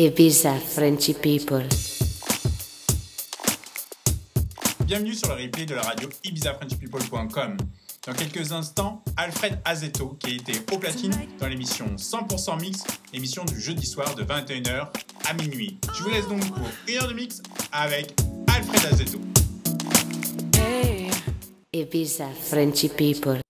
Ibiza Frenchy People. Bienvenue sur le replay de la radio ibizafrenchpeople.com. Dans quelques instants, Alfred Azeto, qui a été au platine dans l'émission 100% Mix, émission du jeudi soir de 21h à minuit. Je vous laisse donc pour une heure de mix avec Alfred Azeto. Ibiza Frenchy People.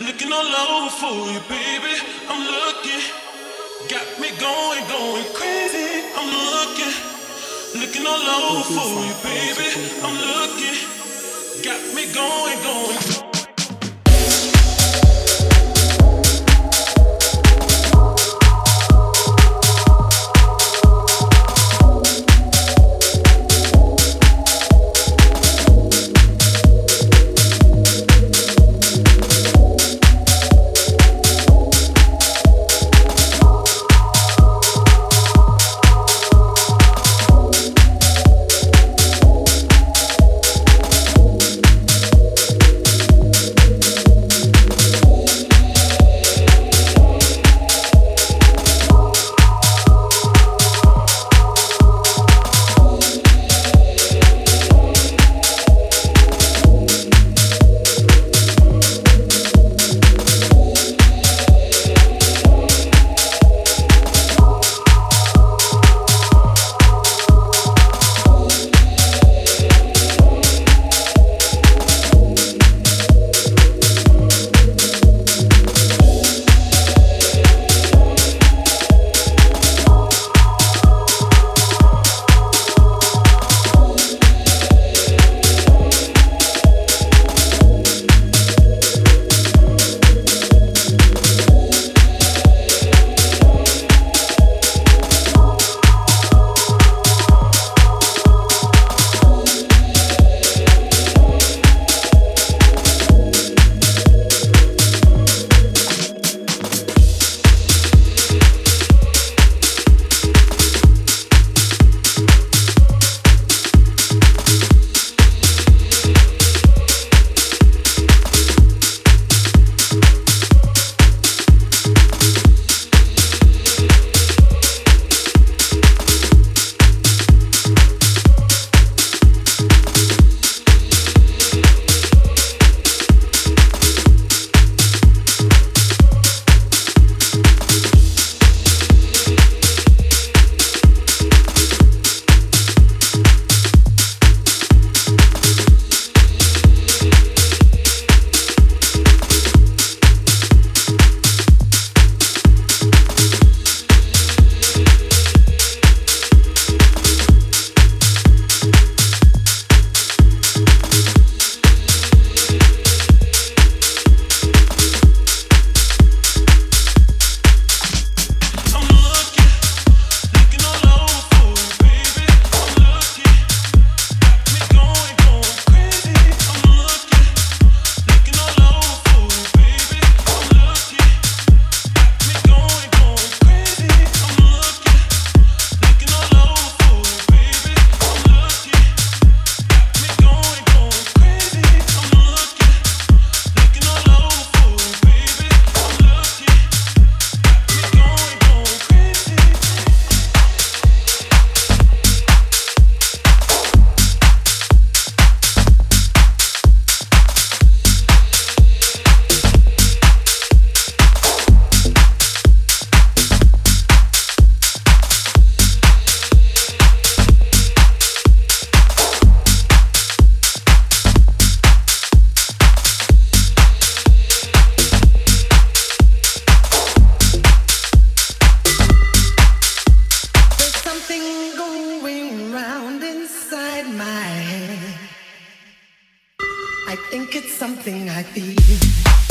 Looking all over for you, baby. I'm looking. Got me going, going crazy. I'm looking. Looking all over for you, baby. I'm looking. Got me going, going. I think it's something I feel.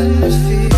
atmosphere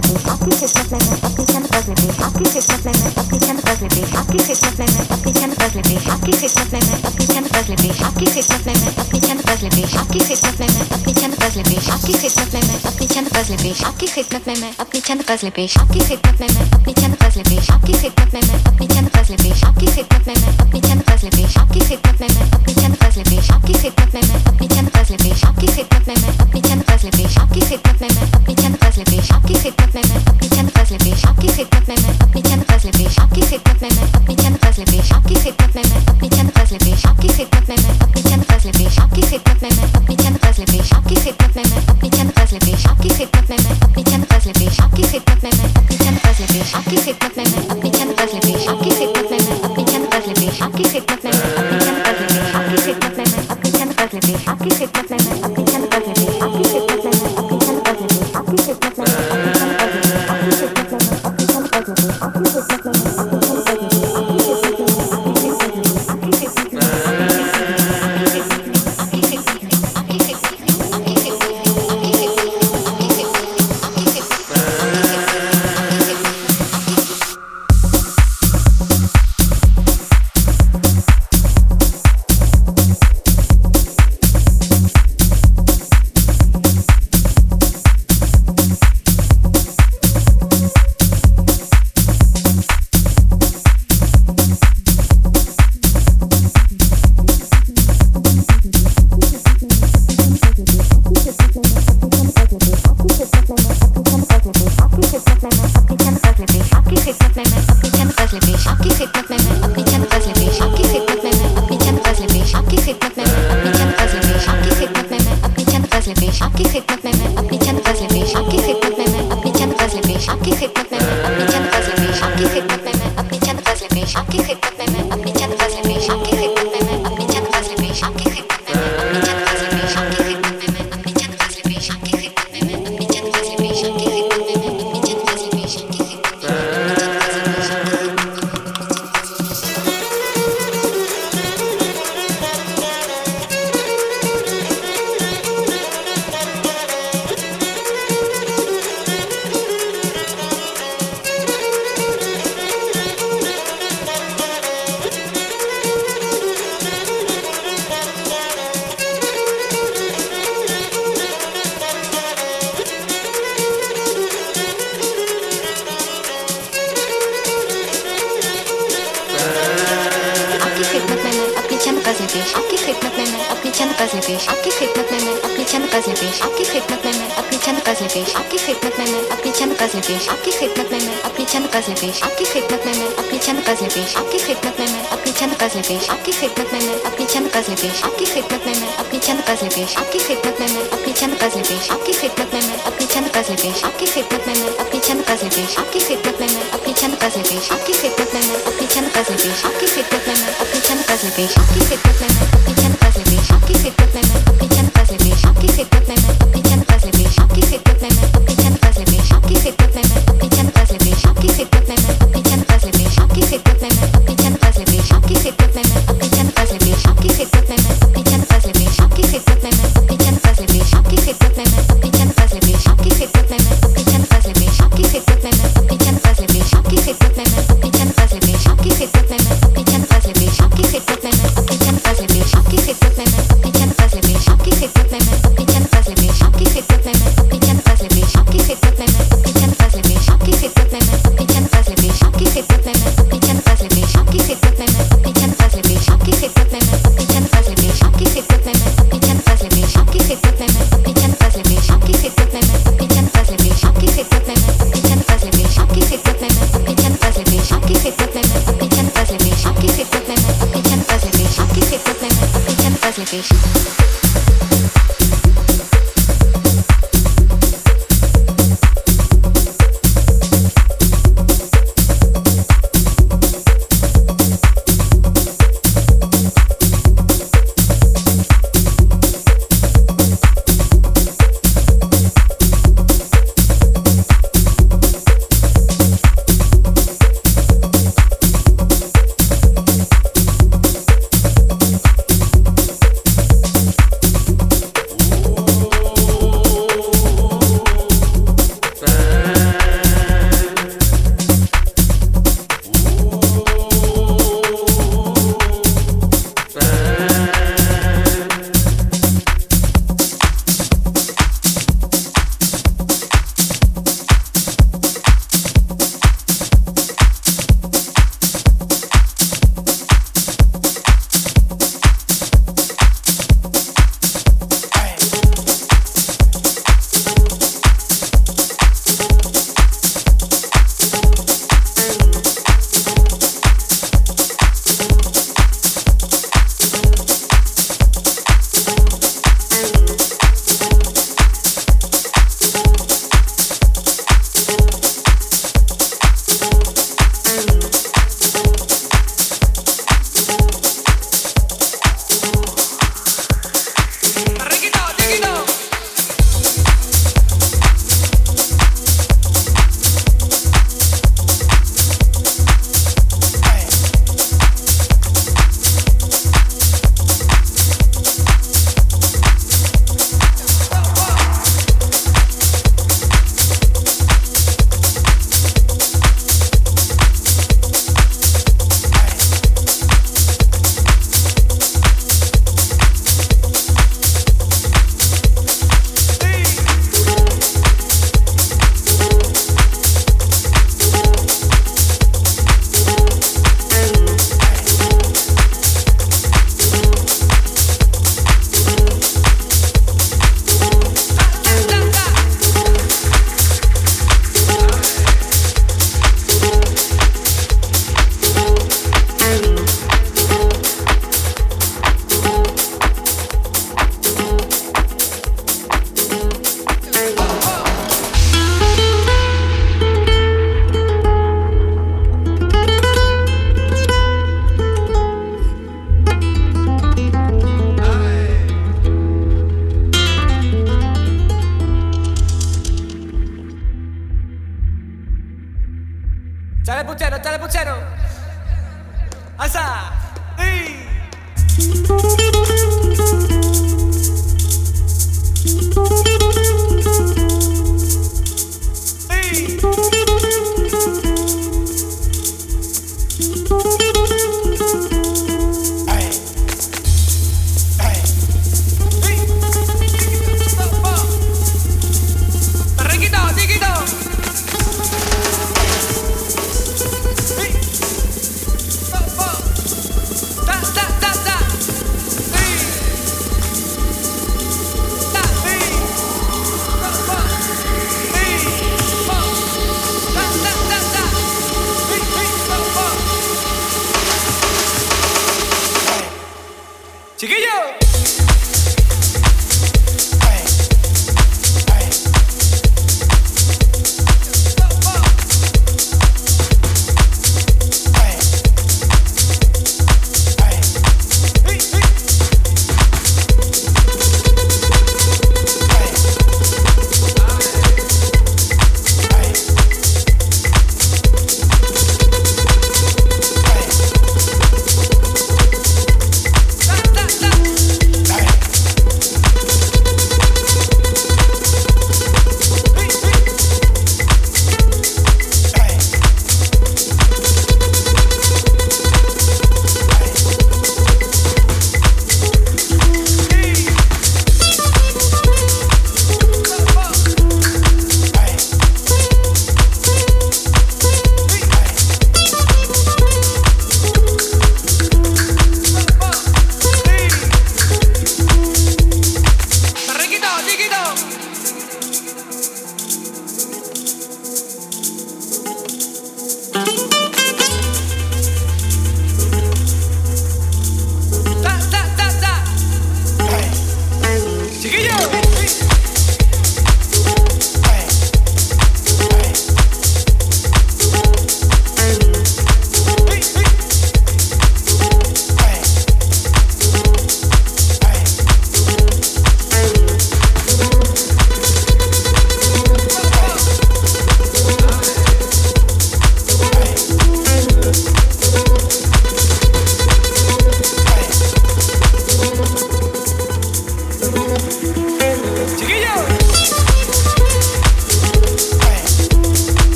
में भी आपकी खिस्मत में है अपनी चंद पल में भी आपकी खिस्मत में है अपनी चंद पल में भी आपकी खिस्मत में है अपनी चंद पल में भी आपकी खिस्मत में है अपनी चंद पल में भी आपकी खिस्मत में है अपनी चंद पल में भी आपकी खिस्मत में है अपनी चंद पल में भी आपकी खिस्मत में है अपनी चंद पल में भी आपकी खिस्मत में है अपनी चंद पल में भी आपकी खिस्मत में है अपनी चंद पल में भी आपकी खिस्मत में है अपनी चंद पल में भी आपकी खिस्मत में है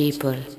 people.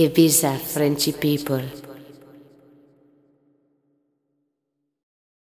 Ibiza Frenchy people.